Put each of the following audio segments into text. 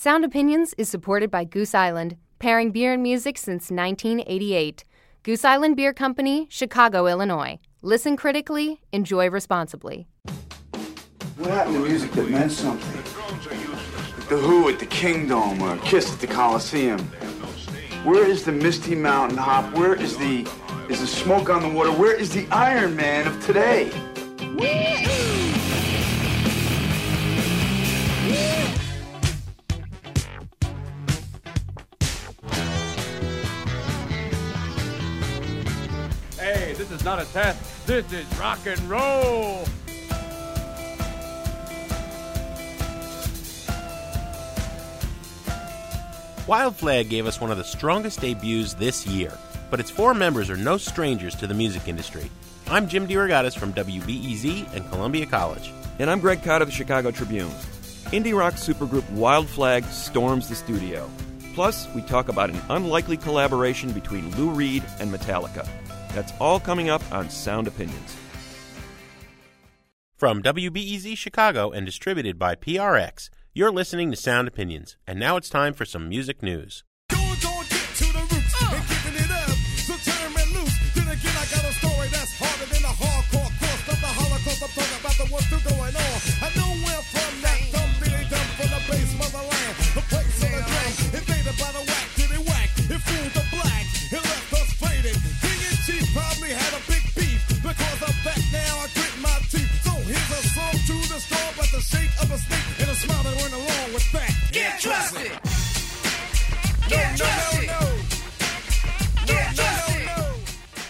Sound Opinions is supported by Goose Island, pairing beer and music since 1988. Goose Island Beer Company, Chicago, Illinois. Listen critically, enjoy responsibly. What happened to music that meant something? Like the Who at the Kingdom or Kiss at the Coliseum. Where is the Misty Mountain Hop? Where is the is the smoke on the water? Where is the Iron Man of today? Hey, not a test. This is rock and roll. Wild Flag gave us one of the strongest debuts this year, but its four members are no strangers to the music industry. I'm Jim DeRogatis from WBEZ and Columbia College. And I'm Greg Kot of the Chicago Tribune. Indie rock supergroup Wild Flag storms the studio. Plus, we talk about an unlikely collaboration between Lou Reed and Metallica. That's all coming up on Sound Opinions. From WBEZ Chicago and distributed by PRX, you're listening to Sound Opinions. And now it's time for some music news.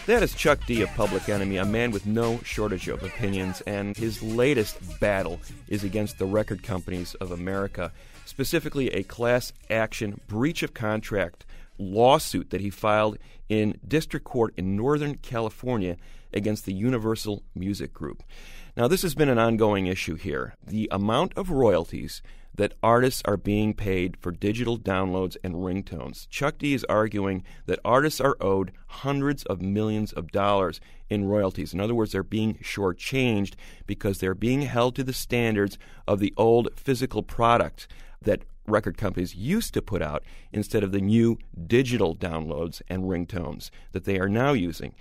That is Chuck D of Public Enemy, a man with no shortage of opinions, and his latest battle is against the record companies of America, specifically a class action breach of contract lawsuit that he filed in district court in Northern California against the Universal Music Group. Now, this has been an ongoing issue here. The amount of royalties that artists are being paid for digital downloads and ringtones. Chuck D is arguing that artists are owed hundreds of millions of dollars in royalties. In other words, they're being shortchanged because they're being held to the standards of the old physical product that record companies used to put out instead of the new digital downloads and ringtones that they are now using.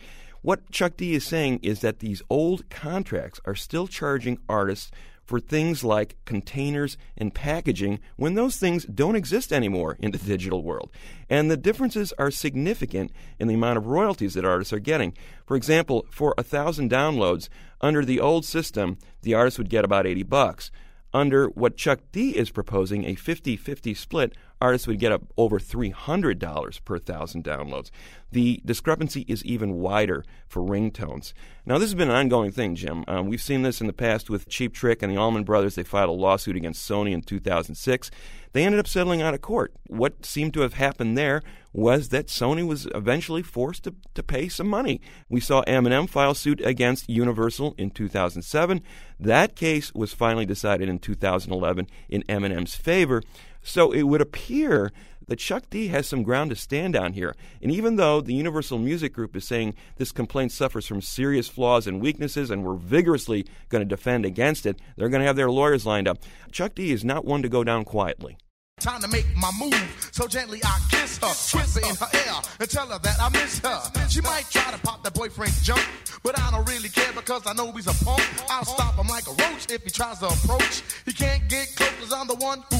What Chuck D is saying is that these old contracts are still charging artists for things like containers and packaging when those things don't exist anymore in the digital world. And the differences are significant in the amount of royalties that artists are getting. For example, for a thousand downloads, under the old system, the artist would get about 80 bucks. Under what Chuck D is proposing, a 50 50 split, artists would get up over $300 per thousand downloads. The discrepancy is even wider for ringtones. Now, this has been an ongoing thing, Jim. Um, we've seen this in the past with Cheap Trick and the Allman Brothers. They filed a lawsuit against Sony in 2006. They ended up settling out of court. What seemed to have happened there was that Sony was eventually forced to, to pay some money. We saw Eminem file suit against Universal in 2007. That case was finally decided in 2011 in Eminem's favor. So it would appear that Chuck D has some ground to stand on here. And even though the Universal Music Group is saying this complaint suffers from serious flaws and weaknesses and we're vigorously going to defend against it, they're going to have their lawyers lined up. Chuck D is not one to go down quietly. Time to make my move, so gently I kiss her, whisper in her ear, and tell her that I miss her. She might try to pop that boyfriend jump, but I don't really care because I know he's a punk. I'll stop him like a roach if he tries to approach. He can't get close cause I'm the one who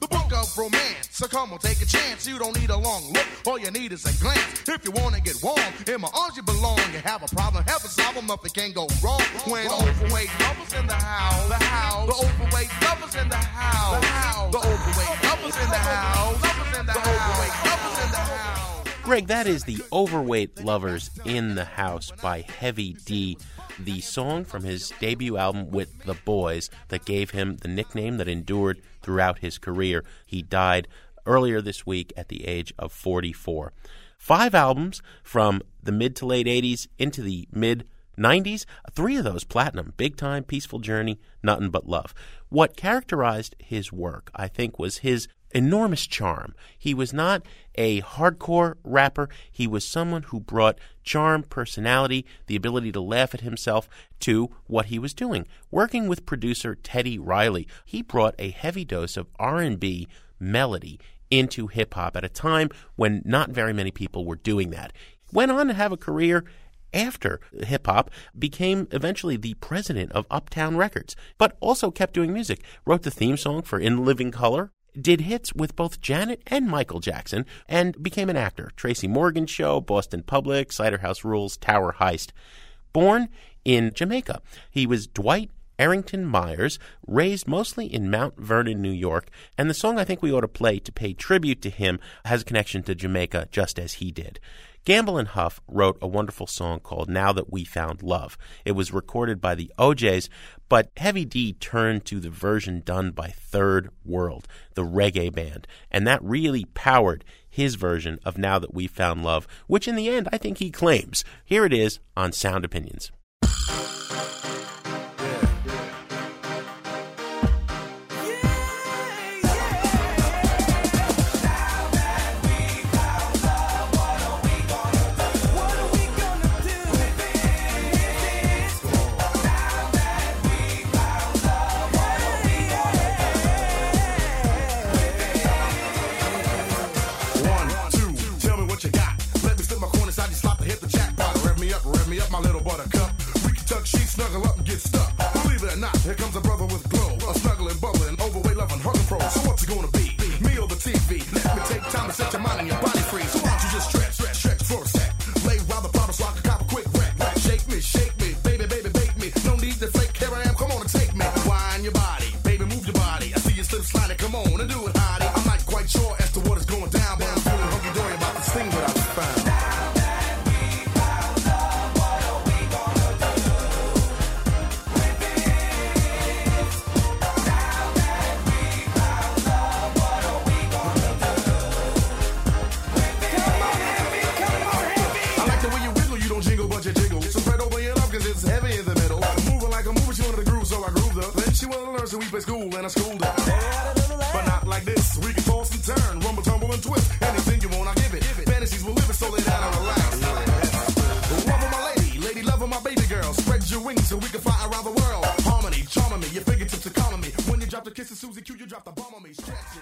the book of romance. So come on, take a chance. You don't need a long look, all you need is a glance. If you wanna get warm, in my arms you belong. You have a problem, have a solve up, it can't go wrong. When overweight lovers in the house, the house, the overweight lovers in the house, the house, the overweight lovers in the house, the house, lovers in the house. Greg, that is the Overweight Lovers in the House by Heavy D, the song from his debut album with The Boys that gave him the nickname that endured throughout his career. He died earlier this week at the age of 44. Five albums from the mid to late 80s into the mid 90s, three of those platinum Big Time, Peaceful Journey, Nothing But Love. What characterized his work, I think, was his enormous charm. He was not a hardcore rapper. He was someone who brought charm, personality, the ability to laugh at himself to what he was doing. Working with producer Teddy Riley, he brought a heavy dose of R&B melody into hip hop at a time when not very many people were doing that. Went on to have a career after hip hop, became eventually the president of Uptown Records, but also kept doing music. Wrote the theme song for In Living Color, did hits with both Janet and Michael Jackson, and became an actor. Tracy Morgan Show, Boston Public, Cider House Rules, Tower Heist. Born in Jamaica, he was Dwight Arrington Myers, raised mostly in Mount Vernon, New York, and the song I think we ought to play to pay tribute to him has a connection to Jamaica just as he did. Gamble and Huff wrote a wonderful song called Now That We Found Love. It was recorded by the O'Jays, but Heavy D turned to the version done by Third World, the reggae band, and that really powered his version of Now That We Found Love, which in the end I think he claims. Here it is on Sound Opinions. My baby girl. Spread your wings so we can fly around the world. Harmony, charming me, your fingertips. When you drop the kisses, Susie Q, you drop the bomb on me.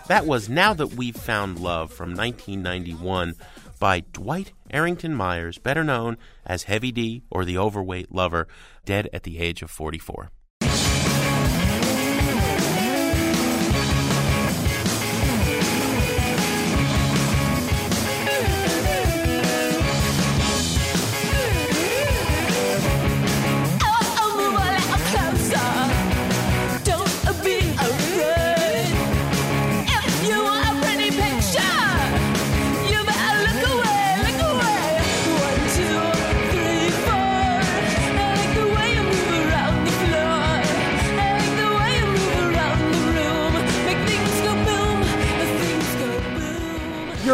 That was Now That We've Found Love from 1991 by Dwight Arrington Myers, better known as Heavy D or the Overweight Lover, dead at the age of 44.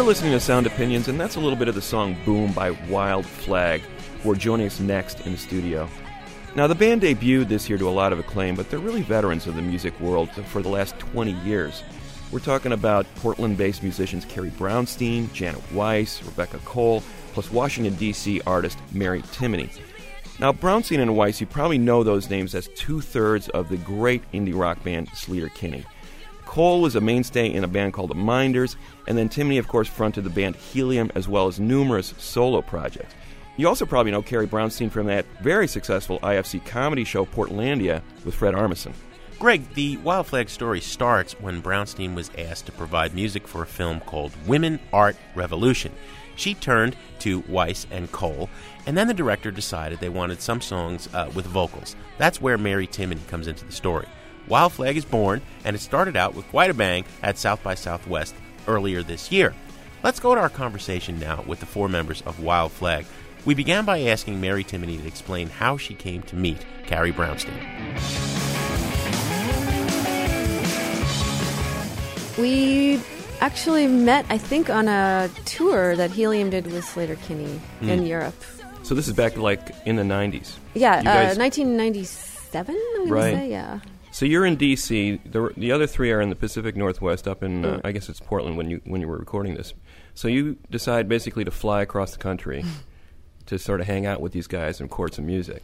You're listening to Sound Opinions, and that's a little bit of the song Boom by Wild Flag, who are joining us next in the studio. Now, the band debuted this year to a lot of acclaim, but they're really veterans of the music world for the last 20 years. We're talking about Portland based musicians Carrie Brownstein, Janet Weiss, Rebecca Cole, plus Washington, D.C. artist Mary Timony. Now, Brownstein and Weiss, you probably know those names as two thirds of the great indie rock band Sleater Kinney. Cole was a mainstay in a band called the Minders, and then Timony, of course, fronted the band Helium as well as numerous solo projects. You also probably know Carrie Brownstein from that very successful IFC comedy show Portlandia with Fred Armisen. Greg, the Wild Flag story starts when Brownstein was asked to provide music for a film called Women Art Revolution. She turned to Weiss and Cole, and then the director decided they wanted some songs uh, with vocals. That's where Mary Timony comes into the story. Wild Flag is born, and it started out with quite a bang at South by Southwest earlier this year. Let's go to our conversation now with the four members of Wild Flag. We began by asking Mary Timony to explain how she came to meet Carrie Brownstein. We actually met, I think, on a tour that Helium did with Sleater Kinney Hmm. in Europe. So this is back like in the 90s. Yeah, guys- uh, 1997, I'm going Right. to say, yeah. So you're in D.C. The, the other three are in the Pacific Northwest, up in uh, Mm. I guess it's Portland when you when you were recording this. So you decide basically to fly across the country to sort of hang out with these guys and record some music.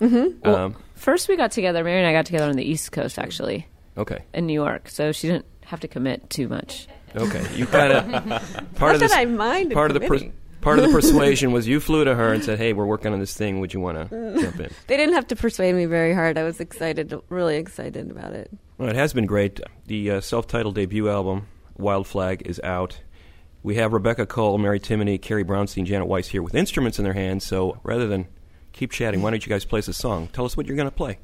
Mm-hmm. Um, First, we got together. Mary and I got together on the East Coast, actually, okay. in New York. So she didn't have to commit too much. Okay, you kind of part of this. that I mind part of the admitting. Pers- part of the persuasion was you flew to her and said, "Hey, we're working on this thing. Would you want to jump in?" They didn't have to persuade me very hard. I was excited, really excited about it. Well, it has been great. The uh, self-titled debut album, Wild Flag, is out. We have Rebecca Cole, Mary Timony, Carrie Brownstein, Janet Weiss here with instruments in their hands. So rather than keep chatting, why don't you guys play us a song? Tell us what you're going to play.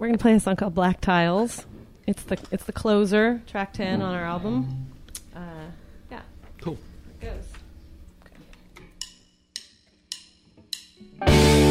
We're gonna play a song called Black Tiles. It's the it's the closer, track ten on our album. Uh, yeah. Cool. Here it goes. Watch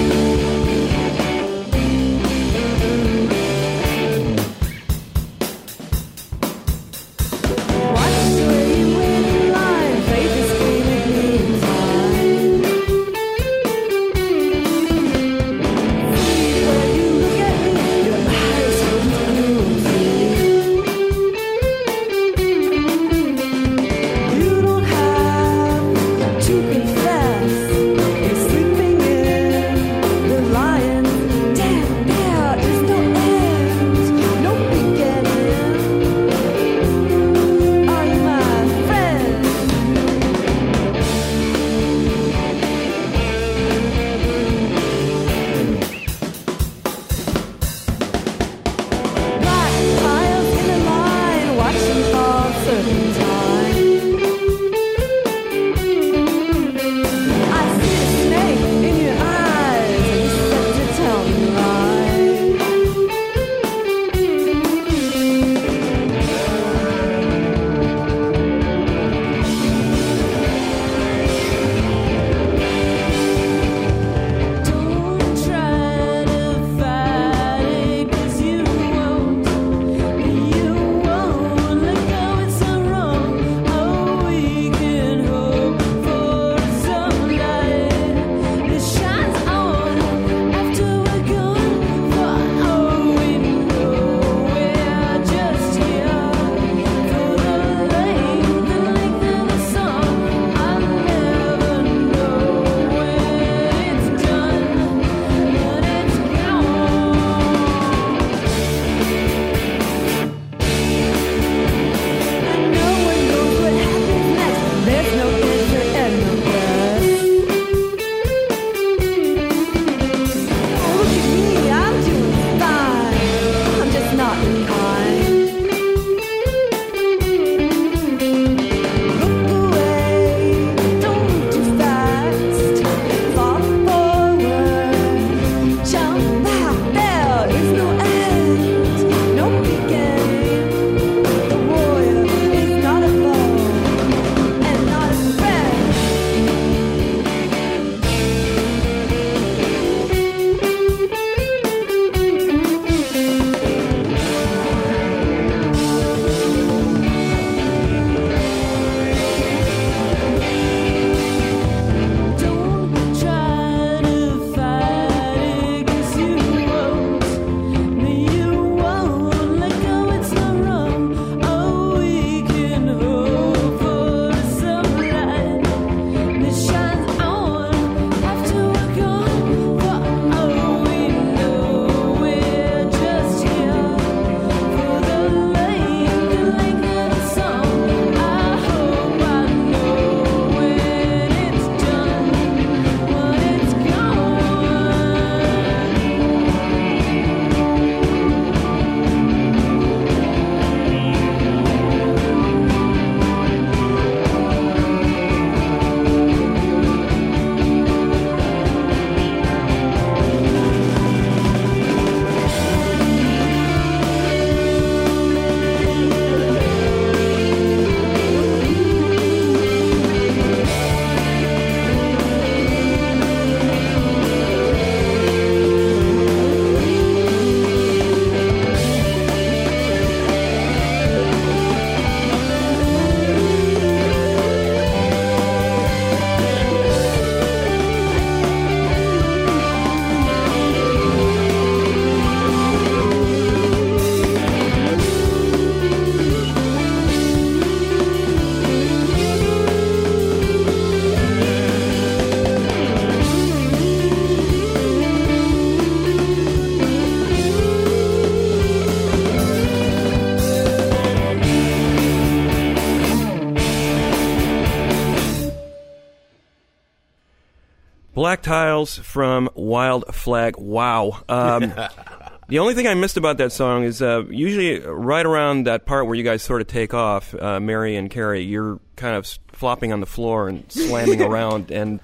Black Tiles from Wild Flag. Wow. Um, the only thing I missed about that song is uh, usually right around that part where you guys sort of take off, uh, Mary and Carrie, you're kind of flopping on the floor and slamming around, and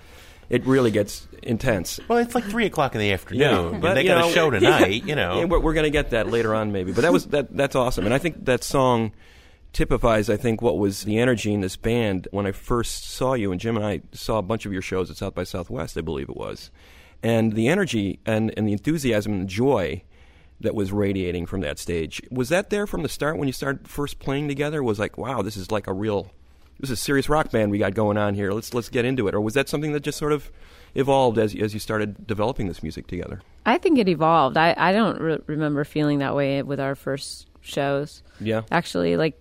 it really gets intense. Well, it's like three o'clock in the afternoon. Yeah, and but, they got know, a show tonight. You know, Yeah, we're, we're going to get that later on, maybe. But that was that. That's awesome, and I think that song typifies, I think, what was the energy in this band when I first saw you. And Jim and I saw a bunch of your shows at South by Southwest, I believe it was, and the energy and and the enthusiasm and the joy that was radiating from that stage was that there from the start when you started first playing together. Was like, wow, this is like a real. This is a serious rock band we got going on here. Let's let's get into it. Or was that something that just sort of evolved as as you started developing this music together? I think it evolved. I, I don't re- remember feeling that way with our first shows. Yeah. Actually, like,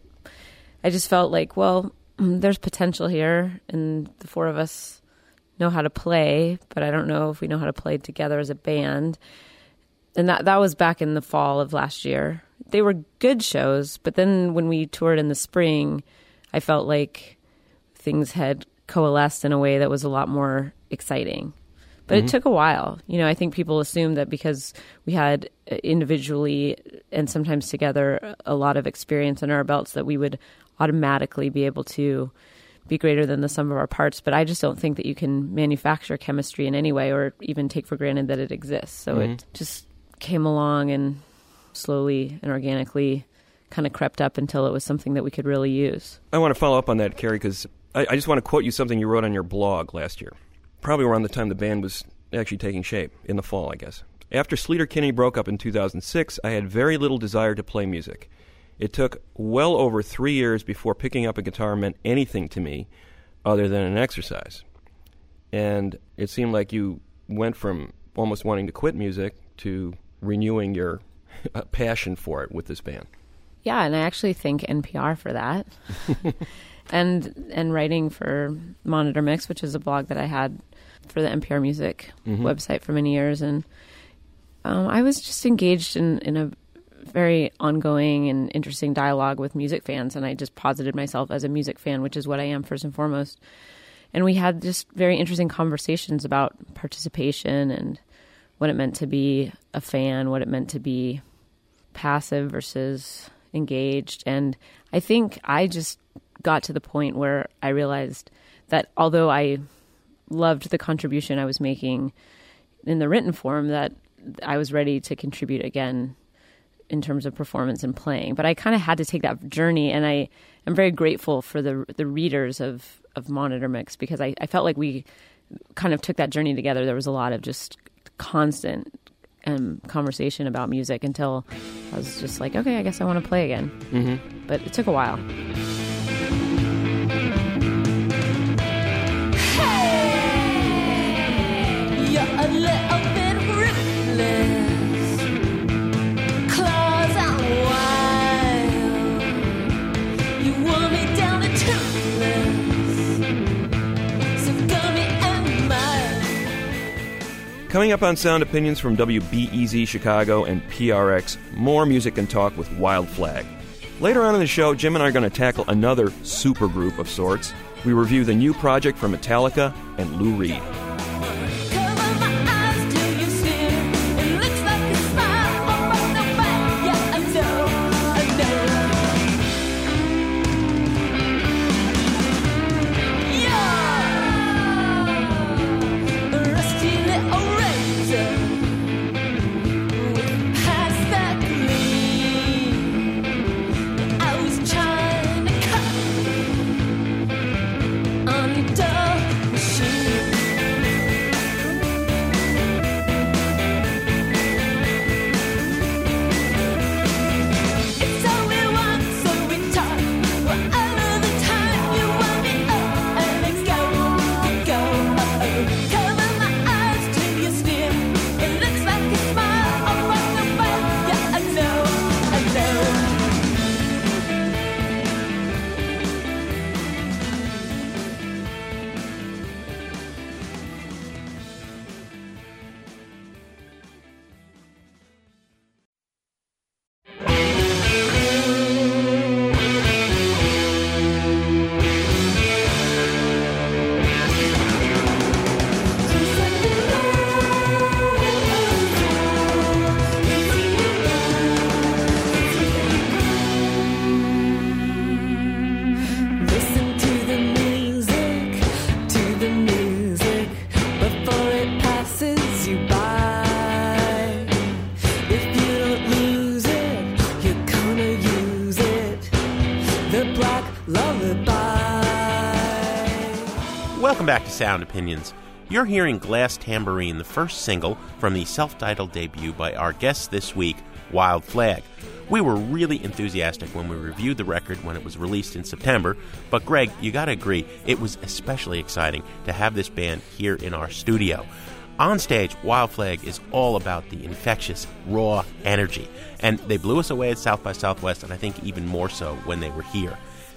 I just felt like, well, mm, there's potential here, and the four of us know how to play, but I don't know if we know how to play together as a band. And that that was back in the fall of last year. They were good shows, but then when we toured in the spring, I felt like things had coalesced in a way that was a lot more exciting. But Mhm. it took a while. You know, I think people assume that because we had uh, individually and sometimes together a lot of experience in our belts that we would automatically be able to be greater than the sum of our parts. But I just don't think that you can manufacture chemistry in any way or even take for granted that it exists. So Mhm. it just came along and slowly and organically kind of crept up until it was something that we could really use. I want to follow up on that, Carrie, because I, I just want to quote you something you wrote on your blog last year, probably around the time the band was actually taking shape, in the fall, I guess. After Sleater Kinney broke up in 2006, I had very little desire to play music. It took well over three years before picking up a guitar meant anything to me other than an exercise. And it seemed like you went from almost wanting to quit music to renewing your passion for it with this band. Yeah, and I actually thank NPR for that. and and writing for Monitor Mix, which is a blog that I had for the NPR Music Mhm. website for many years, and um, I was just engaged in in a very ongoing and interesting dialogue with music fans, and I just posited myself as a music fan, which is what I am first and foremost. And we had just very interesting conversations about participation and what it meant to be a fan, what it meant to be passive versus engaged. And I think I just got to the point where I realized that although I loved the contribution I was making in the written form, that I was ready to contribute again in terms of performance and playing. But I kind of had to take that journey, and I am very grateful for the the readers of of Monitor Mix because I, I felt like we kind of took that journey together. There was a lot of just constant um, conversation about music until I was just like, okay, I guess I want to play again. Mm-hmm. But it took a while. Coming up on Sound Opinions from WBEZ Chicago and PRX, more music and talk with Wild Flag. Later on in the show, Jim and I are going to tackle another supergroup of sorts. We review the new project from Metallica and Lou Reed. Sound Opinions. You're hearing Glass Tambourine, the first single from the self titled debut by our guest this week, Wild Flag. We were really enthusiastic when we reviewed the record when it was released in September, but Greg, you gotta agree, it was especially exciting to have this band here in our studio. On stage, Wild Flag is all about the infectious, raw energy, and they blew us away at South by Southwest, and I think even more so when they were here.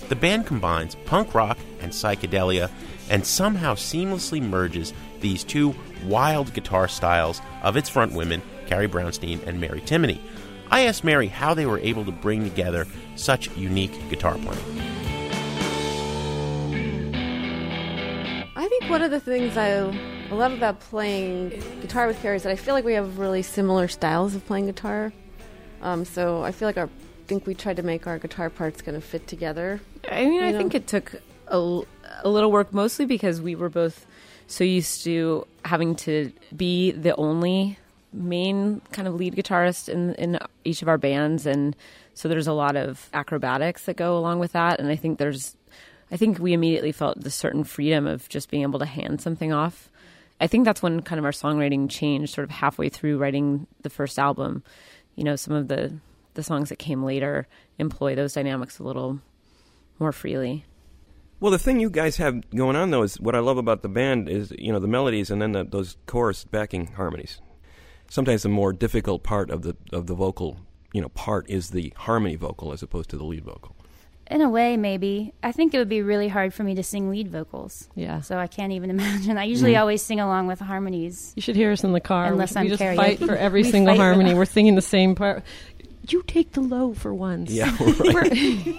The band combines punk rock and psychedelia and somehow seamlessly merges these two wild guitar styles of its front women, Carrie Brownstein and Mary Timony. I asked Mary how they were able to bring together such unique guitar playing. I think one of the things I love about playing guitar with Carrie is that I feel like we have really similar styles of playing guitar. Um, so I feel like our, I think we tried to make our guitar parts kind of fit together. I mean, I know? think it took a, l- a little work, mostly because we were both so used to having to be the only main kind of lead guitarist in in each of our bands, and so there's a lot of acrobatics that go along with that. And I think there's, I think we immediately felt the certain freedom of just being able to hand something off. I think that's when kind of our songwriting changed, sort of halfway through writing the first album. You know, some of the the songs that came later employ those dynamics a little more freely. Well, the thing you guys have going on though is what I love about the band is you know the melodies and then the, those chorus backing harmonies. Sometimes the more difficult part of the of the vocal you know part is the harmony vocal as opposed to the lead vocal. In a way, maybe. I think it would be really hard for me to sing lead vocals. Yeah. So I can't even imagine. I usually Mhm. always sing along with harmonies. You should hear us in the car. Unless we, I'm we just karaoke. fight for every single harmony. We're singing the same part. You take the low for once. Yeah, right.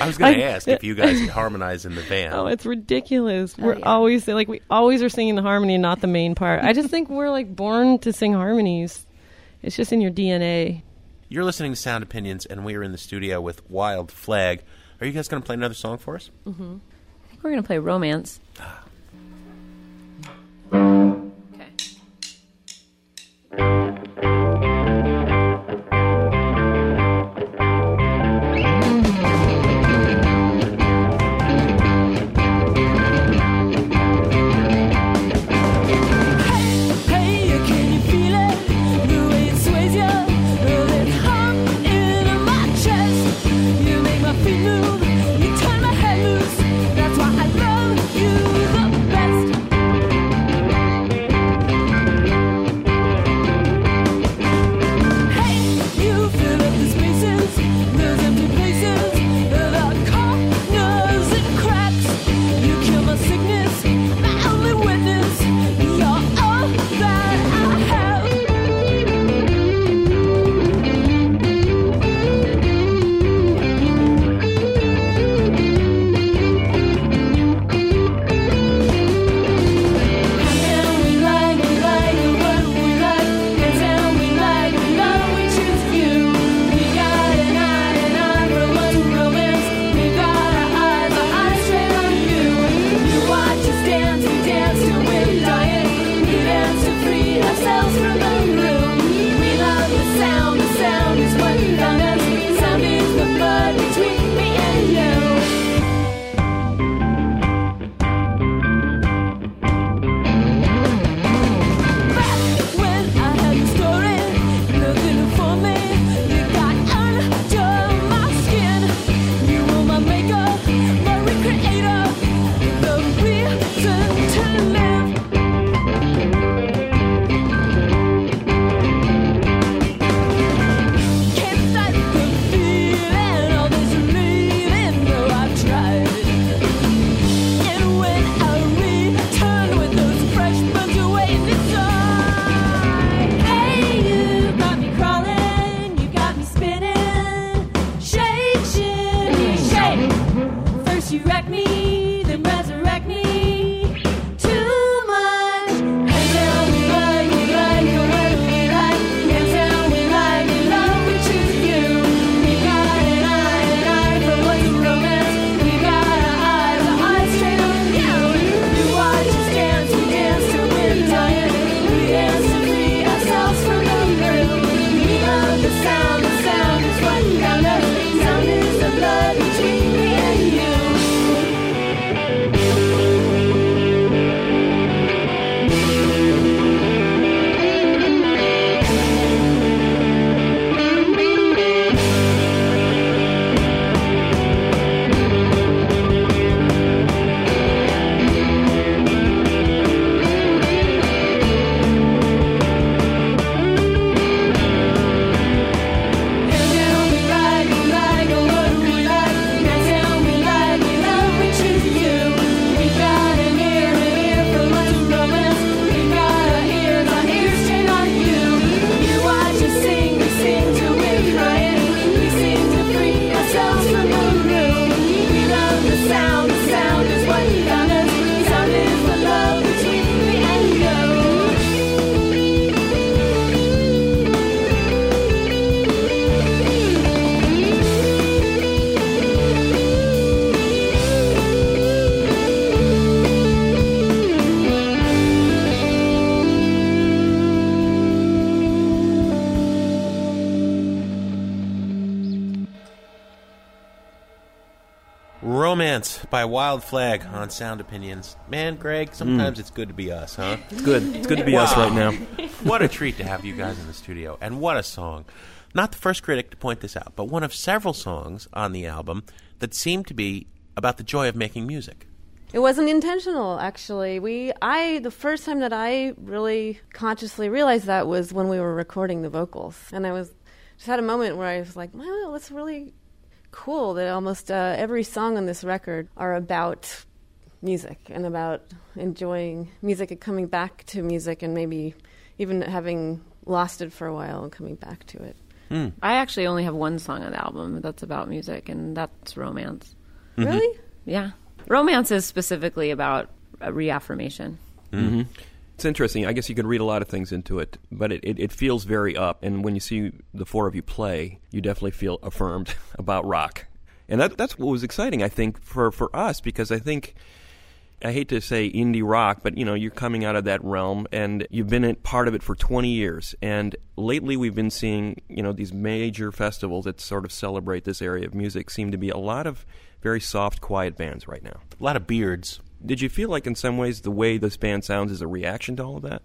I was going to ask if you guys could harmonize in the band. Oh, it's ridiculous. Oh, we're yeah. always like we always are singing the harmony, not the main part. I just think we're like born to sing harmonies. It's just in your DNA. You're listening to Sound Opinions, and we are in the studio with Wild Flag. Are you guys going to play another song for us? Mm-hmm. I think we're going to play Romance. By Wild Flag on Sound Opinions. Man, Greg, sometimes hmm. it's good to be us, huh? It's good. It's good to be us right now. what a treat to have you guys in the studio, and what a song. Not the first critic to point this out, but one of several songs on the album that seem to be about the joy of making music. It wasn't intentional, actually. We, I, the first time that I really consciously realized that was when we were recording the vocals, and I was just had a moment where I was like, "Wow, that's really cool." That almost uh, every song on this record are about music and about enjoying music and coming back to music, and maybe even having lost it for a while and coming back to it. I actually only have one song on the album that's about music, and that's romance. Really? Yeah, romance is specifically about a reaffirmation. hmm It's interesting. I guess you could read a lot of things into it, but it, it, it feels very up. And when you see the four of you play, you definitely feel affirmed about rock. And that, that's what was exciting, I think, for, for us, because I think, I hate to say indie rock, but you know, you're coming out of that realm and you've been a part of it for 20 years. And lately we've been seeing, you know, these major festivals that sort of celebrate this area of music seem to be a lot of very soft, quiet bands right now. A lot of beards. Did you feel like, in some ways, the way this band sounds is a reaction to all of that?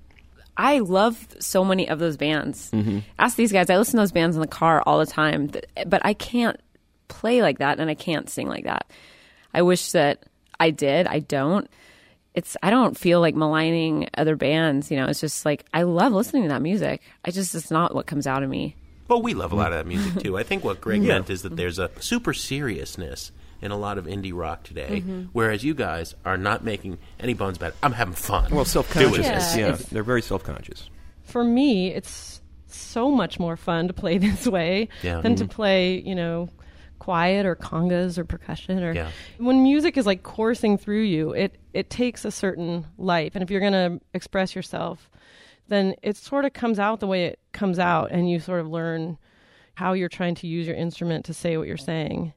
I love so many of those bands. Mm-hmm. Ask these guys. I listen to those bands in the car all the time, but I can't play like that and I can't sing like that. I wish that I did. I don't. It's I don't feel like maligning other bands. You know, it's just like I love listening to that music. I just it's not what comes out of me. Well, we love a lot of that music too. I think what Greg meant is that there's a super seriousness in a lot of indie rock today, Mhm. whereas you guys are not making any bones about it. I'm having fun. Well, self consciousness. doing Yeah, this. they're very self conscious. For me, it's so much more fun to play this way Yeah. than to Mhm. play, you know, quiet or congas or percussion or Yeah. when music is like coursing through you, it it takes a certain life. And if you're going to express yourself, then it sort of comes out the way it comes out and you sort of learn how you're trying to use your instrument to say what you're saying.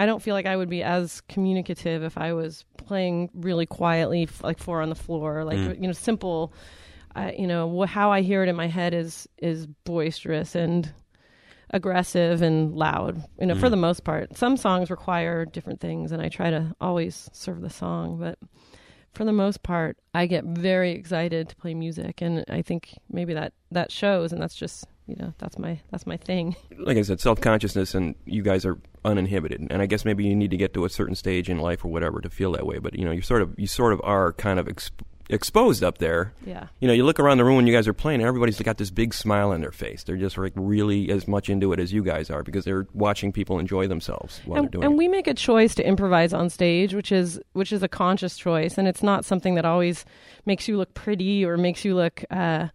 I don't feel like I would be as communicative if I was playing really quietly, f- like four on the floor, like Mm. you know, simple. Uh, you know, how I hear it in my head is is boisterous and aggressive and loud. You know, for Mm. the most part, some songs require different things, and I try to always serve the song. But for the most part, I get very excited to play music, and I think maybe that that shows, and that's just you know that's my that's my thing. Like I said, self consciousness, and you guys are uninhibited. And I guess maybe you need to get to a certain stage in life or whatever to feel that way. But you know, you sort of you sort of are kind of exp- exposed up there. Yeah. You know, you look around the room when you guys are playing, and everybody's got this big smile on their face. They're just like really as much into it as you guys are because they're watching people enjoy themselves while and, they're doing and it. we make a choice to improvise on stage, which is which is a conscious choice, and it's not something that always makes you look pretty or makes you look, uh,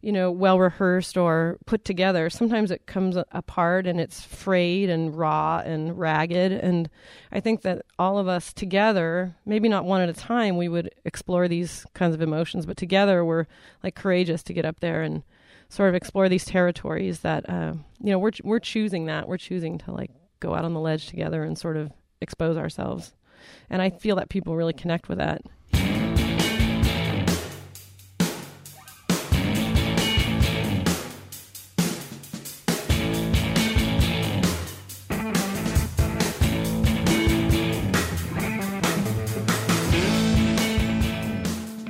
you know, well rehearsed or put together. Sometimes it comes apart and it's frayed and raw and ragged. And I think that all of us together, maybe not one at a time, we would explore these kinds of emotions, but together we're like courageous to get up there and sort of explore these territories that uh, you know we're we're choosing that we're choosing to like go out on the ledge together and sort of expose ourselves and i feel that people really connect with that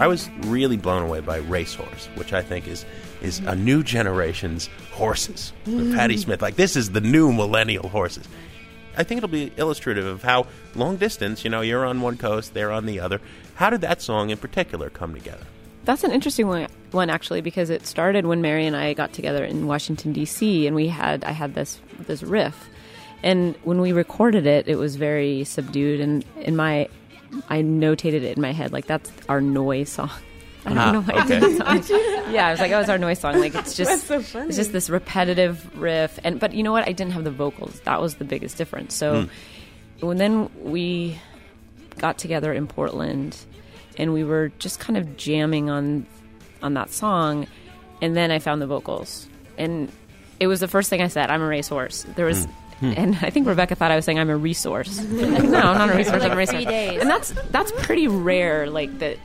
I was really blown away by Racehorse, which I think is is a new generation's horses. Mm. Patti Smith, like this is the new millennial horses. I think it'll be illustrative of how long distance, you know, you're on one coast, they're on the other. How did that song in particular come together? That's an interesting one, one actually, because it started when Mary and I got together in Washington D.C. and we had I had this this riff, and when we recorded it, it was very subdued, and in my I notated it in my head like that's our noise song. I don't Ah, know why I did okay. that song. Yeah, I was like, oh, it's our noise song. Like it's just so funny. it's just this repetitive riff, and but you know what? I didn't have the vocals. That was the biggest difference. So Hmm. when then we got together in Portland and we were just kind of jamming on on that song and then I found the vocals and it was the first thing I said I'm a racehorse there was Hmm. and I think Rebecca thought I was saying I'm a resource no I'm not a resource I'm a Like racehorse three days. and that's that's pretty rare like that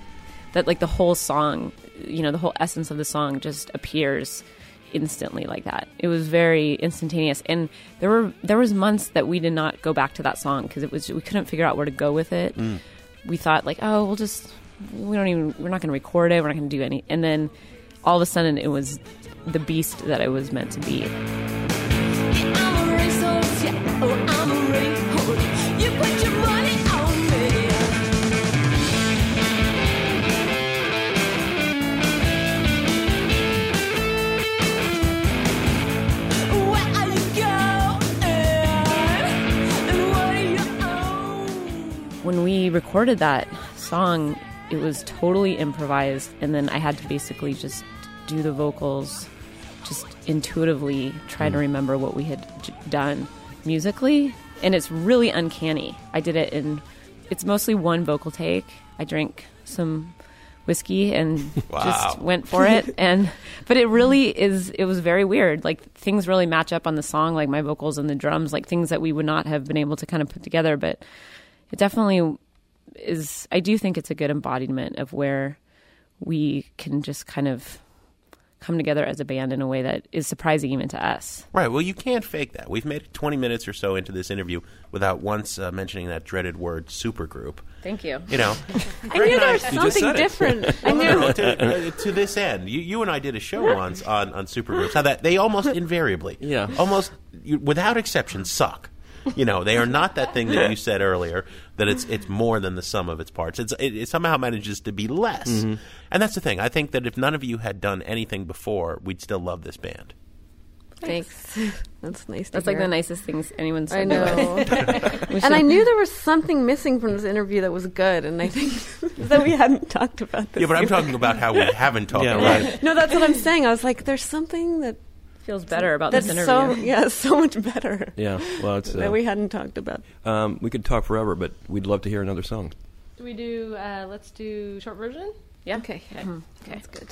that like the whole song you know the whole essence of the song just appears instantly like that. It was very instantaneous, and there were there was months that we did not go back to that song because it was we couldn't figure out where to go with it. Mm. We thought like, oh, we'll just we don't even we're not going to record it. We're not going to do any, and then all of a sudden it was the beast that it was meant to be. When we recorded that song, it was totally improvised, and then I had to basically just do the vocals, just intuitively try to hmm. remember what we had j- done musically, and it's really uncanny. I did it in, it's mostly one vocal take. I drank some whiskey and just went for it and but it really is it was very weird like things really match up on the song like my vocals and the drums like things that we would not have been able to kind of put together but it definitely is i do think it's a good embodiment of where we can just kind of come together as a band in a way that is surprising even to us Right. Well, you can't fake that. We've made 20 minutes or so into this interview without once uh, mentioning that dreaded word supergroup. thank you You know, I knew there was You just something different. I Well, knew. no, no, to, uh, to this end, you, you and I did a show once on, on supergroups. How that they almost invariably, Yeah. almost you, without exception, suck. You know, they are not that thing that you said earlier that it's it's more than the sum of its parts. It's it, it somehow manages to be less, Mm-hmm. and that's the thing. I think that if none of you had done anything before, we'd still love this band. Thanks. That's nice. To that's like hear. the nicest things anyone said I know. And I knew there was something missing from this interview that was good, and I think that we hadn't talked about this. Yeah, but I'm yet. talking about how we haven't talked Yeah, about right. it. No, that's what I'm saying. I was like, there's something that feels better about that's this so interview yeah, so much better Yeah, well, it's that uh, we hadn't talked about. um, we could talk forever, but we'd love to hear another song. Do we do? Uh, let's do short version. yeah Okay, okay. that's good.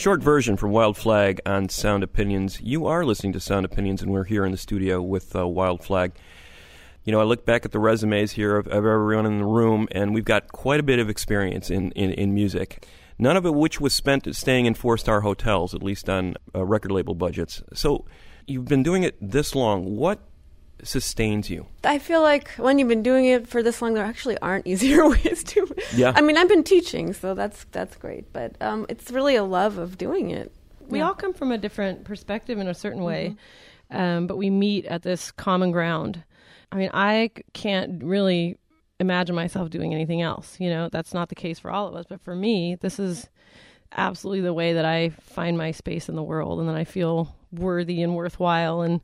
Short version from Wild Flag on Sound Opinions. You are listening to Sound Opinions, and we're here in the studio with uh, Wild Flag. You know, I look back at the resumes here of, of everyone in the room, and we've got quite a bit of experience in, in, in music. None of it which was spent staying in four star hotels, at least on uh, record label budgets. So you've been doing it this long. What sustains you? I feel like when you've been doing it for this long, there actually aren't easier ways to. Yeah. I mean, I've been teaching, so that's that's great. But um, it's really a love of doing it. We all come from a different perspective in a certain way, um, but we meet at this common ground. I mean, I can't really imagine myself doing anything else. You know, that's not the case for all of us, but for me, this is absolutely the way that I find my space in the world, and that I feel worthy and worthwhile, and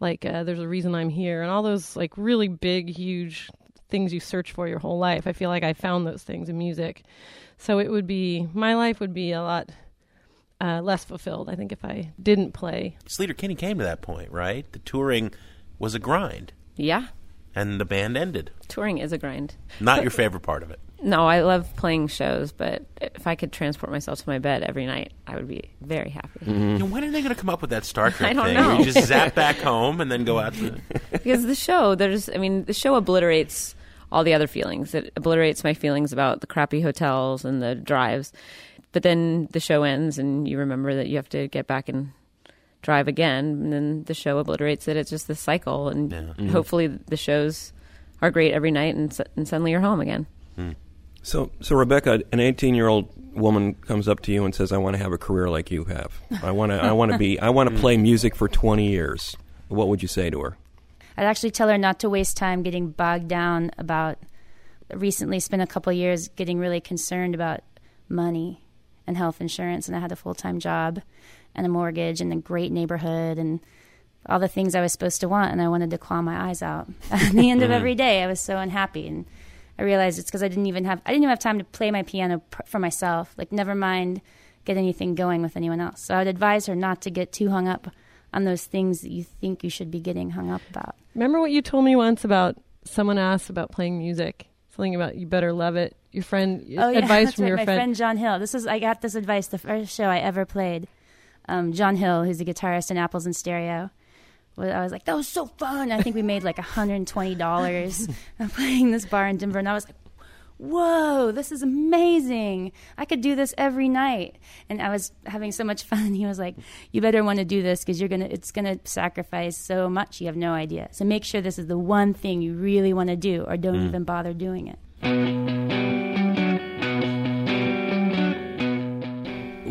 like uh, there's a reason I'm here, and all those like really big, huge things you search for your whole life. I feel like I found those things in music. So it would be my life would be a lot uh, less fulfilled. I think if I didn't play. Sleater Kinney came to that point, right? The touring was a grind, Yeah, and the band ended. touring is a grind. Not your favorite part of it. No, I love playing shows, but if I could transport myself to my bed every night, I would be very happy. Mm-hmm. You know, when are they going to come up with that Star Trek I don't thing? know. Where you just zap back home and then go out to. because the show there's i mean the show obliterates all the other feelings it obliterates my feelings about the crappy hotels and the drives but then the show ends and you remember that you have to get back and drive again and then the show obliterates it it's just this cycle and Yeah. Mm-hmm. hopefully the shows are great every night and, s- and suddenly you're home again hmm. So, so Rebecca, an 18-year-old woman comes up to you and says, "I want to have a career like you have. I want to. I want to be. I want to play music for 20 years." What would you say to her? I'd actually tell her not to waste time getting bogged down about. Recently, spent a couple years getting really concerned about money and health insurance, and I had a full time job and a mortgage and a great neighborhood and all the things I was supposed to want, and I wanted to claw my eyes out. At the end of mm-hmm. every day, I was so unhappy, and I realized it's because I didn't even have I didn't even have time to play my piano pr- for myself. Like, never mind get anything going with anyone else. So I'd advise her not to get too hung up on those things that you think you should be getting hung up about. Remember what you told me once about someone asked about playing music? Something about you better love it. Your friend Oh yeah, advice that's from right. your my friend. friend John Hill. This is I got this advice the first show I ever played. Um, John Hill, who's a guitarist in Apples in Stereo. Well, I was like, that was so fun. I think we made like $120 playing this bar in Denver. And I was like, whoa, this is amazing. I could do this every night. And I was having so much fun. He was like, you better want to do this because you're going to, it's going to sacrifice so much. You have no idea. So make sure this is the one thing you really want to do or don't mm. even bother doing it.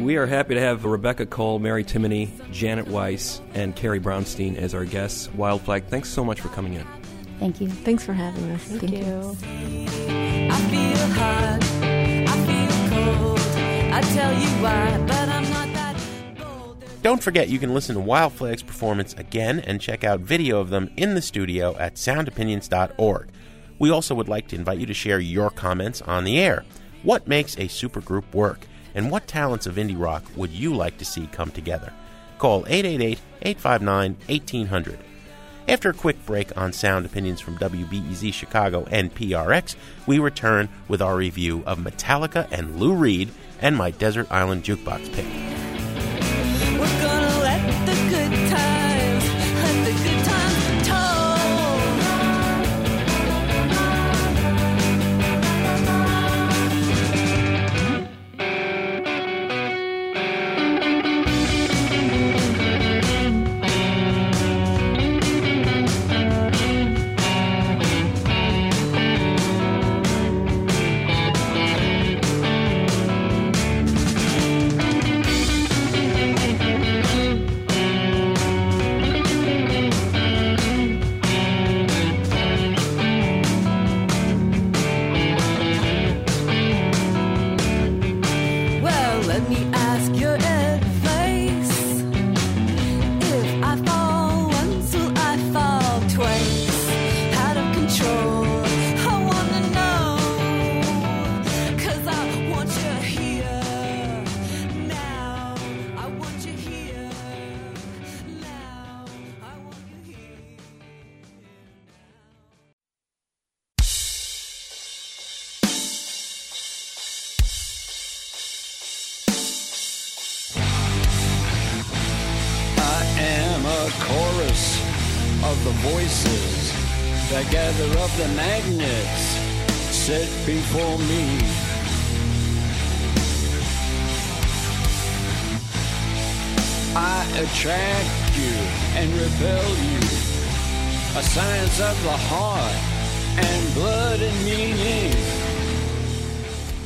We are happy to have Rebecca Cole, Mary Timony, Janet Weiss, and Carrie Brownstein as our guests. Wild Flag, thanks so much for coming in. Thank you. Thanks for having us. Thank, you. I feel hot, I feel cold. I tell you why, but I'm not that bold. Don't forget, you can listen to Wild Flag's performance again and check out video of them in the studio at soundopinions.org. We also would like to invite you to share your comments on the air. What makes a supergroup work? And what talents of indie rock would you like to see come together? Call 888 859 1800. After a quick break on sound opinions from WBEZ Chicago and PRX, we return with our review of Metallica and Lou Reed and my Desert Island Jukebox pick. Of the voices that gather up the magnets set before me. I attract you and repel you. A science of the heart and blood and meaning.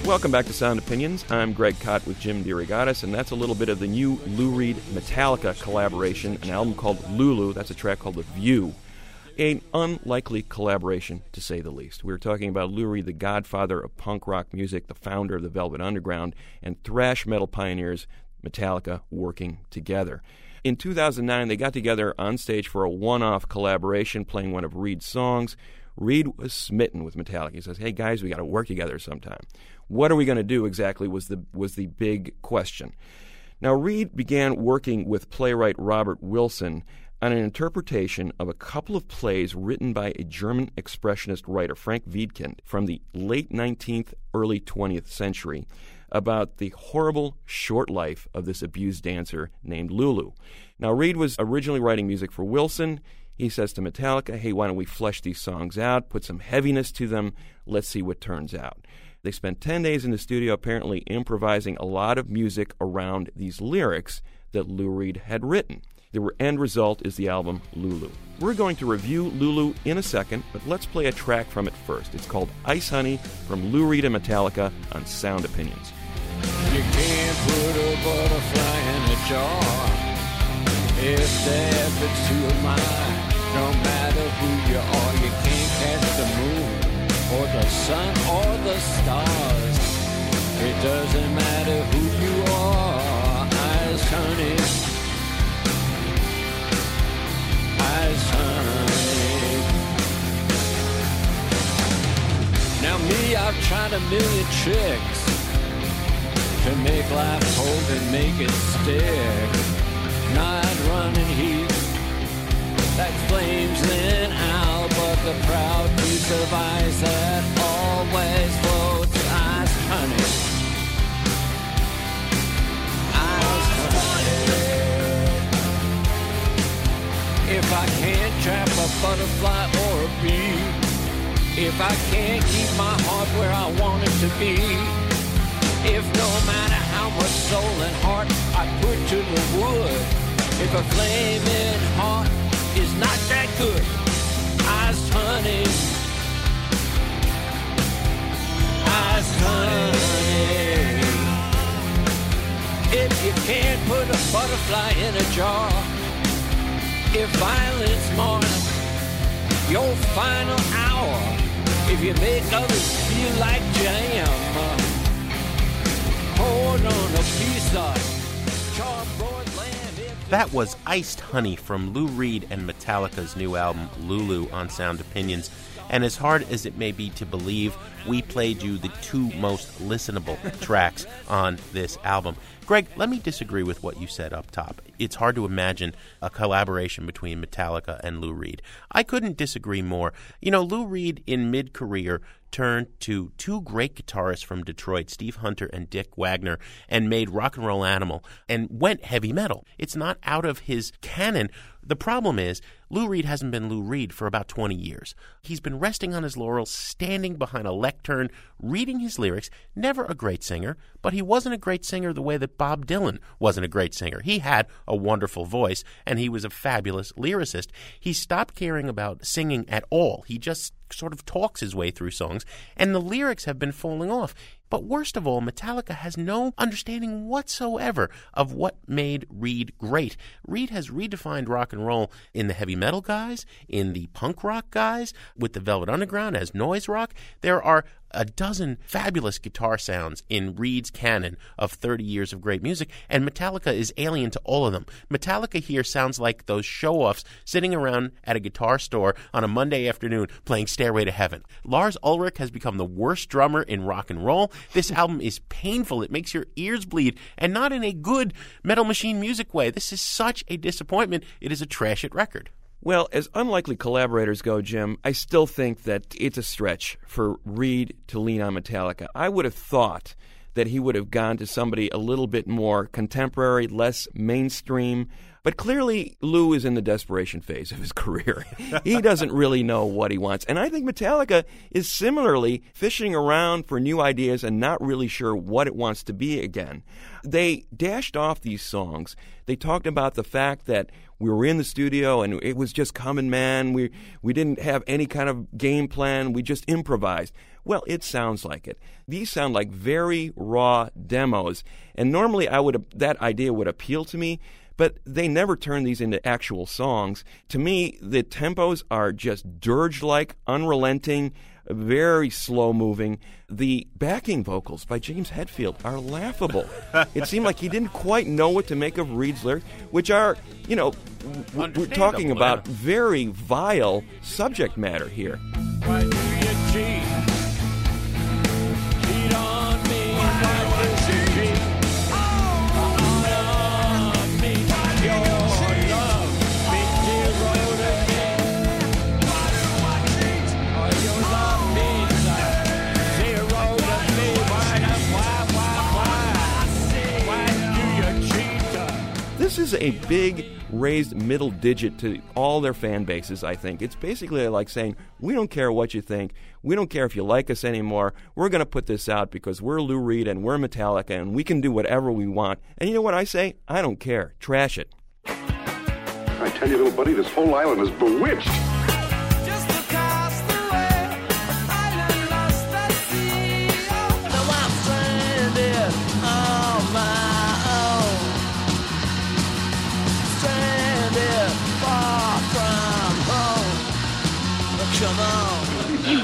Welcome back to Sound Opinions. I'm Greg Kot with Jim DeRogatis, and that's a little bit of the new Lou Reed Metallica collaboration, an album called Lulu. That's a track called The View. An unlikely collaboration, to say the least. We were talking about Lou Reed, the godfather of punk rock music, the founder of the Velvet Underground, and thrash metal pioneers Metallica working together. In 2009, they got together on stage for a one off collaboration playing one of Reed's songs. Reed was smitten with Metallica. He says, "Hey guys, we got to work together sometime." What are we going to do exactly? Was the was the big question. Now Reed began working with playwright Robert Wilson on an interpretation of a couple of plays written by a German expressionist writer, Frank Wedekind, from the late 19th, early 20th century, about the horrible short life of this abused dancer named Lulu. Now, Reed was originally writing music for Wilson. He says to Metallica, hey, why don't we flesh these songs out, put some heaviness to them, let's see what turns out. They spent 10 days in the studio apparently improvising a lot of music around these lyrics that Lou Reed had written. The end result is the album Lulu. We're going to review Lulu in a second, but let's play a track from it first. It's called Iced Honey from Lou Reed and Metallica on Sound Opinions. You can't put a butterfly in a jar if mine. No matter who you are, or the sun or the stars. It doesn't matter who you are, eyes honey. Eyes honey. Now me, I've tried a million tricks to make life hold and make it stick. Night running heat that flames then but the proud piece of ice that always floats. Ice honey. Ice. If I can't trap a butterfly or a bee, if I can't keep my heart where I want it to be. If no matter how much soul and heart I put to the wood, if a flaming heart is not that good, honey, honey. If you can't put a butterfly in a jar, if violence marks your final hour, if you make others feel like jam poured on a piece of That was Iced Honey from Lou Reed and Metallica's new album, Lulu, on Sound Opinions. And as hard as it may be to believe, we played you the two most listenable tracks on this album. Greg, let me disagree with what you said up top. It's hard to imagine a collaboration between Metallica and Lou Reed. I couldn't disagree more. You know, Lou Reed in mid career turned to two great guitarists from Detroit, Steve Hunter and Dick Wagner, and made Rock and Roll Animal and went heavy metal. It's not out of his canon. The problem is, Lou Reed hasn't been Lou Reed for about 20 years. He's been resting on his laurels, standing behind a lectern, reading his lyrics. Never a great singer, but he wasn't a great singer the way that Bob Dylan wasn't a great singer. He had a wonderful voice, and he was a fabulous lyricist. He stopped caring about singing at all. He just sort of talks his way through songs, and the lyrics have been falling off. But worst of all, Metallica has no understanding whatsoever of what made Reed great. Reed has redefined rock and roll in the heavy metal guys, in the punk rock guys, with the Velvet Underground as noise rock. There are a dozen fabulous guitar sounds in Reed's canon of 30 years of great music, and Metallica is alien to all of them. Metallica here sounds like those show offs sitting around at a guitar store on a Monday afternoon playing Stairway to Heaven. Lars Ulrich has become the worst drummer in rock and roll. This album is painful, it makes your ears bleed, and not in a good metal machine music way. This is such a disappointment. It is a trash it record. Well, as unlikely collaborators go, Jim, I still think that it's a stretch for Reed to lean on Metallica. I would have thought that he would have gone to somebody a little bit more contemporary, less mainstream. But clearly, Lou is in the desperation phase of his career. he doesn't really know what he wants. And I think Metallica is similarly fishing around for new ideas and not really sure what it wants to be again. They dashed off these songs. They talked about the fact that we were in the studio and it was just coming, man. We we didn't have any kind of game plan. We just improvised. Well, it sounds like it. These sound like very raw demos, and normally I would that idea would appeal to me, but they never turn these into actual songs. To me, the tempos are just dirge-like, unrelenting, very slow moving. The backing vocals by James Hetfield are laughable. it seemed like he didn't quite know what to make of Reed's lyrics, which are, you know, w- we're talking about very vile subject matter here. Is a big raised middle digit to all their fan bases, I think. It's basically like saying, we don't care what you think. We don't care if you like us anymore. We're going to put this out because we're Lou Reed and we're Metallica and we can do whatever we want. And you know what I say? I don't care. Trash it. I tell you, little buddy, this whole island is bewitched.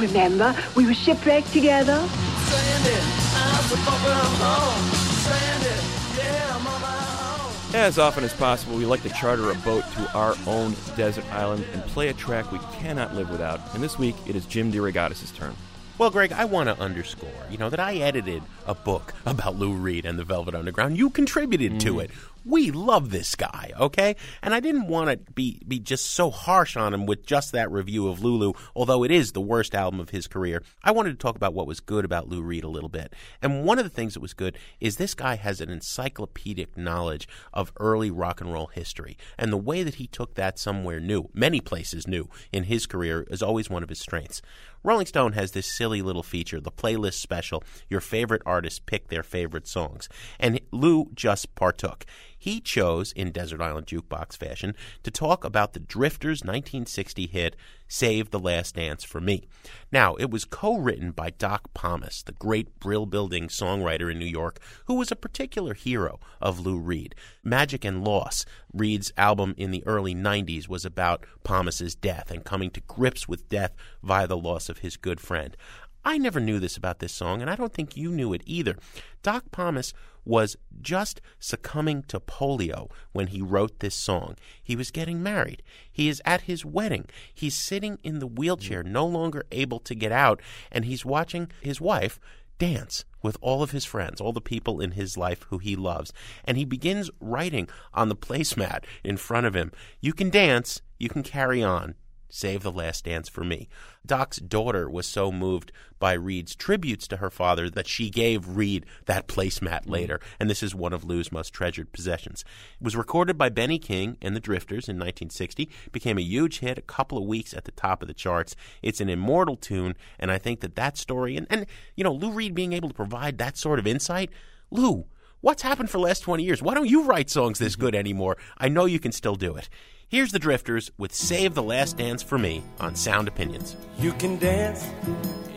Remember, we were shipwrecked together. Stranded, I'm so far from home. Stranded, yeah, I'm on my own. As often as possible, we like to charter a boat to our own desert island and play a track we cannot live without. And this week, it is Jim DeRogatis' turn. Well, Greg, I want to underscore, you know, that I edited a book about Lou Reed and the Velvet Underground. You contributed to mm. it. We love this guy, okay? And I didn't want to be be just so harsh on him with just that review of Lulu, although it is the worst album of his career. I wanted to talk about what was good about Lou Reed a little bit. And one of the things that was good is this guy has an encyclopedic knowledge of early rock and roll history. And the way that he took that somewhere new, many places new in his career is always one of his strengths. Rolling Stone has this silly little feature, the playlist special. Your favorite artists pick their favorite songs. And Lou just partook. He chose, in Desert Island Jukebox fashion, to talk about the Drifters' 1960 hit, Save the Last Dance for Me. Now, it was co written by Doc Pomus, the great Brill Building songwriter in New York, who was a particular hero of Lou Reed. Magic and Loss, Reed's album in the early 90s, was about Pomus's death and coming to grips with death via the loss of his good friend. I never knew this about this song, and I don't think you knew it either. Doc Pomus was just succumbing to polio when he wrote this song. He was getting married. He is at his wedding. He's sitting in the wheelchair, no longer able to get out, and he's watching his wife dance with all of his friends, all the people in his life who he loves. And he begins writing on the placemat in front of him You can dance, you can carry on. Save the last dance for me. Doc's daughter was so moved by Reed's tributes to her father that she gave Reed that placemat mm-hmm. later, and this is one of Lou's most treasured possessions. It was recorded by Benny King and the Drifters in 1960, became a huge hit, a couple of weeks at the top of the charts. It's an immortal tune, and I think that that story, and, and you know, Lou Reed being able to provide that sort of insight, Lou, what's happened for the last 20 years? Why don't you write songs this mm-hmm. good anymore? I know you can still do it. Here's the Drifters with Save the Last Dance for Me on Sound Opinions. You can dance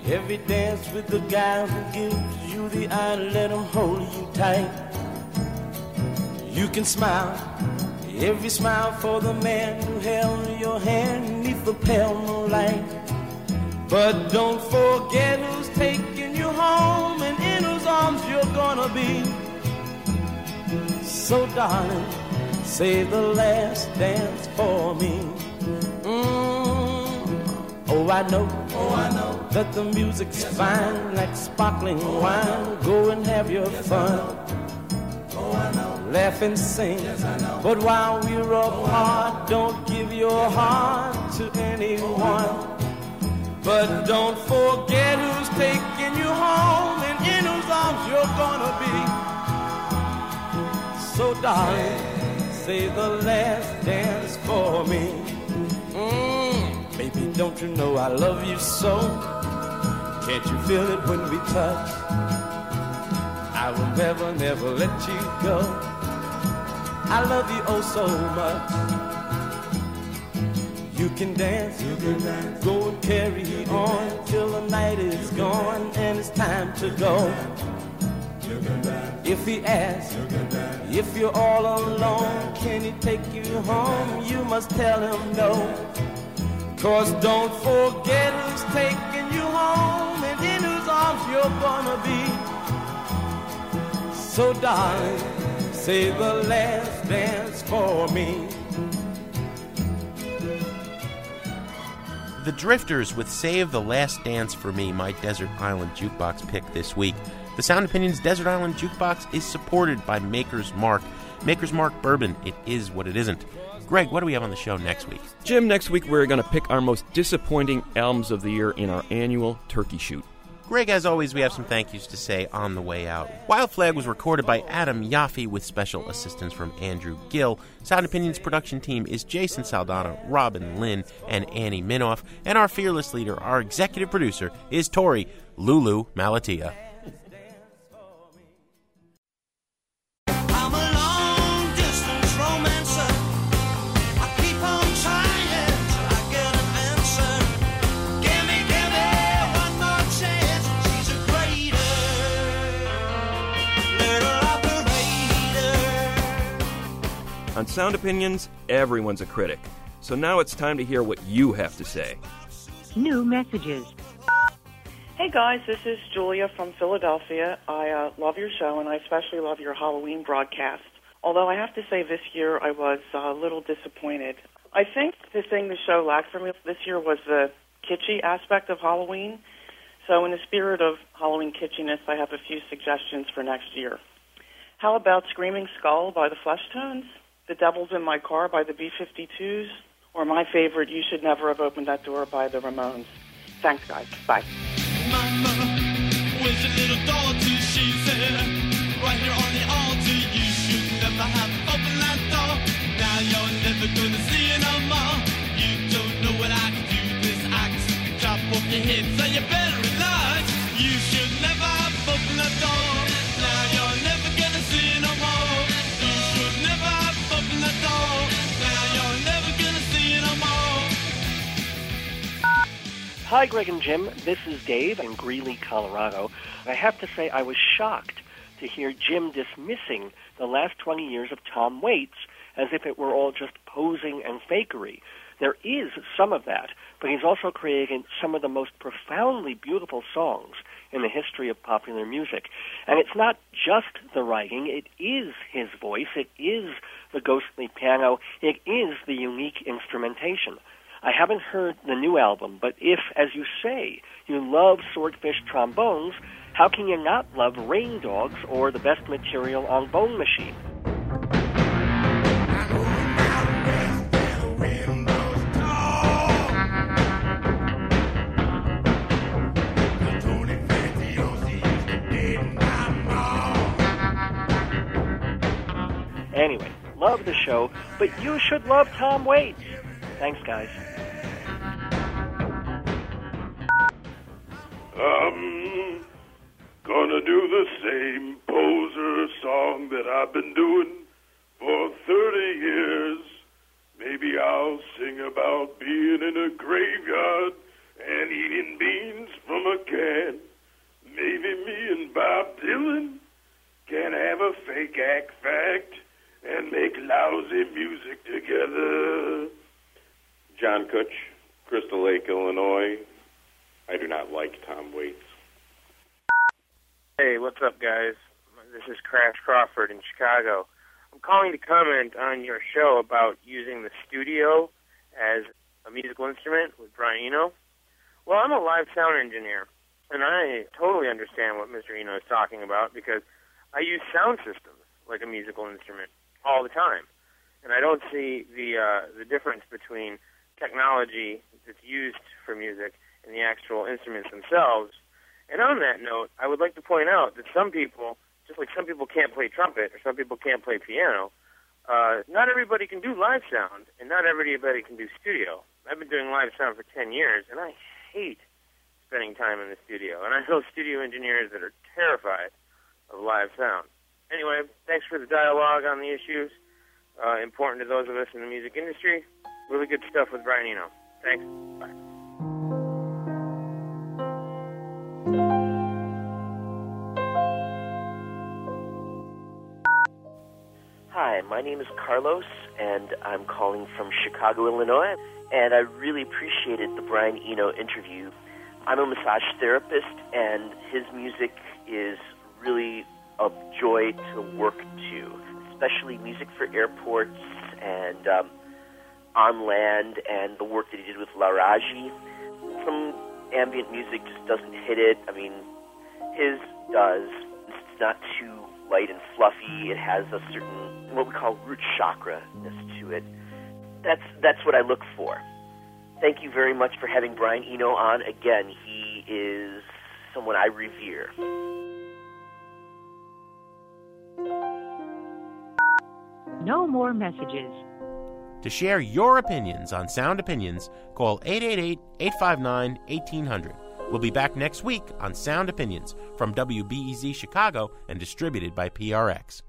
every dance with the guy who gives you the eye, let him hold you tight. You can smile every smile for the man who held your hand neath the pale moonlight. But don't forget who's taking you home and in whose arms you're gonna be. So, darling, save the last dance for me. Mm. Oh, I know, oh, I know that the music's fine like sparkling wine. Go and have your fun. Laugh and sing, but while we're apart, don't give your heart to anyone. But don't forget who's taking you home and in whose arms you're gonna be. So, darling, say the last dance for me. Mm, baby, don't you know I love you so? Can't you feel it when we touch? I will never, never let you go. I love you oh so much. You can dance, you can dance. Go and carry on till the night is gone and it's time to go. If he asks, if you're all alone, can he take you home? You must tell him no. Cause don't forget who's taking you home and in whose arms you're gonna be. So darling, say the last dance for me. The Drifters with Save the Last Dance for Me, my Desert Island Jukebox pick this week. The Sound Opinions Desert Island Jukebox is supported by Maker's Mark. Maker's Mark Bourbon, it is what it isn't. Greg, what do we have on the show next week? Jim, next week we're going to pick our most disappointing albums of the year in our annual turkey shoot. Greg, as always, we have some thank yous to say on the way out. Wild Flag was recorded by Adam Yaffe with special assistance from Andrew Gill. Sound Opinions production team is Jason Saldana, Robin Lynn, and Annie Minoff. And our fearless leader, our executive producer, is Torey Lulu Malatia. Operator. Sound Opinions, everyone's a critic. So now it's time to hear what you have to say. New messages. Hey guys, this is Julia from Philadelphia. I uh, love your show and I especially love your Halloween broadcast. Although I have to say this year I was uh, a little disappointed. I think the thing the show lacked for me this year was the kitschy aspect of Halloween. So in the spirit of Halloween kitschiness, I have a few suggestions for next year. How about Screaming Skull by the Fleshtones? The Devil's in My Car by the B-52s? Or my favorite, You Should Never Have Opened That Door by the Ramones? Thanks guys. Bye. Hi, Greg and Jim. This is Dave in Greeley, Colorado. I have to say I was shocked to hear Jim dismissing the last 20 years of Tom Waits as if it were all just posing and fakery. There is some of that, but he's also creating some of the most profoundly beautiful songs in the history of popular music. And it's not just the writing, it is his voice, it is the ghostly piano, it is the unique instrumentation. I haven't heard the new album, but if, as you say, you love Swordfish trombones, how can you not love Rain Dogs or the best material on Bone Machine? Anyway, love the show, but you should love Tom Waits. Thanks, guys. I'm gonna do the same poser song that I've been doing for 30 years. Maybe I'll sing about being in a graveyard and eating beans from a can. Maybe me and Bob Dylan can have a fake act fact and make lousy music together. John Kutch, Crystal Lake, Illinois. I do not like Tom Waits. Hey, what's up, guys? This is Crash Crawford in Chicago. I'm calling to comment on your show about using the studio as a musical instrument with Brian Eno. Well, I'm a live sound engineer, and I totally understand what Mr. Eno is talking about because I use sound systems like a musical instrument all the time, and I don't see the uh, the difference between technology that's used for music and the actual instruments themselves. And on that note, I would like to point out that some people, just like some people can't play trumpet or some people can't play piano, uh, not everybody can do live sound, and not everybody can do studio. I've been doing live sound for 10 years, and I hate spending time in the studio. And I know studio engineers that are terrified of live sound. Anyway, thanks for the dialogue on the issues. Uh, important to those of us in the music industry. Really good stuff with Brian Eno. Thanks. Bye. Hi, my name is Carlos, and I'm calling from Chicago, Illinois. And I really appreciated the Brian Eno interview. I'm a massage therapist, and his music is really a joy to work to, especially music for airports and um, on land, and the work that he did with Laraaji. Some ambient music just doesn't hit it. I mean, his does. It's not too light and fluffy. It has a certain what we call root chakra-ness to it. That's that's what I look for. Thank you very much for having Brian Eno on. Again, he is someone I revere. No more messages. To share your opinions on Sound Opinions, call 888 859 1800. We'll be back next week on Sound Opinions from WBEZ Chicago and distributed by PRX.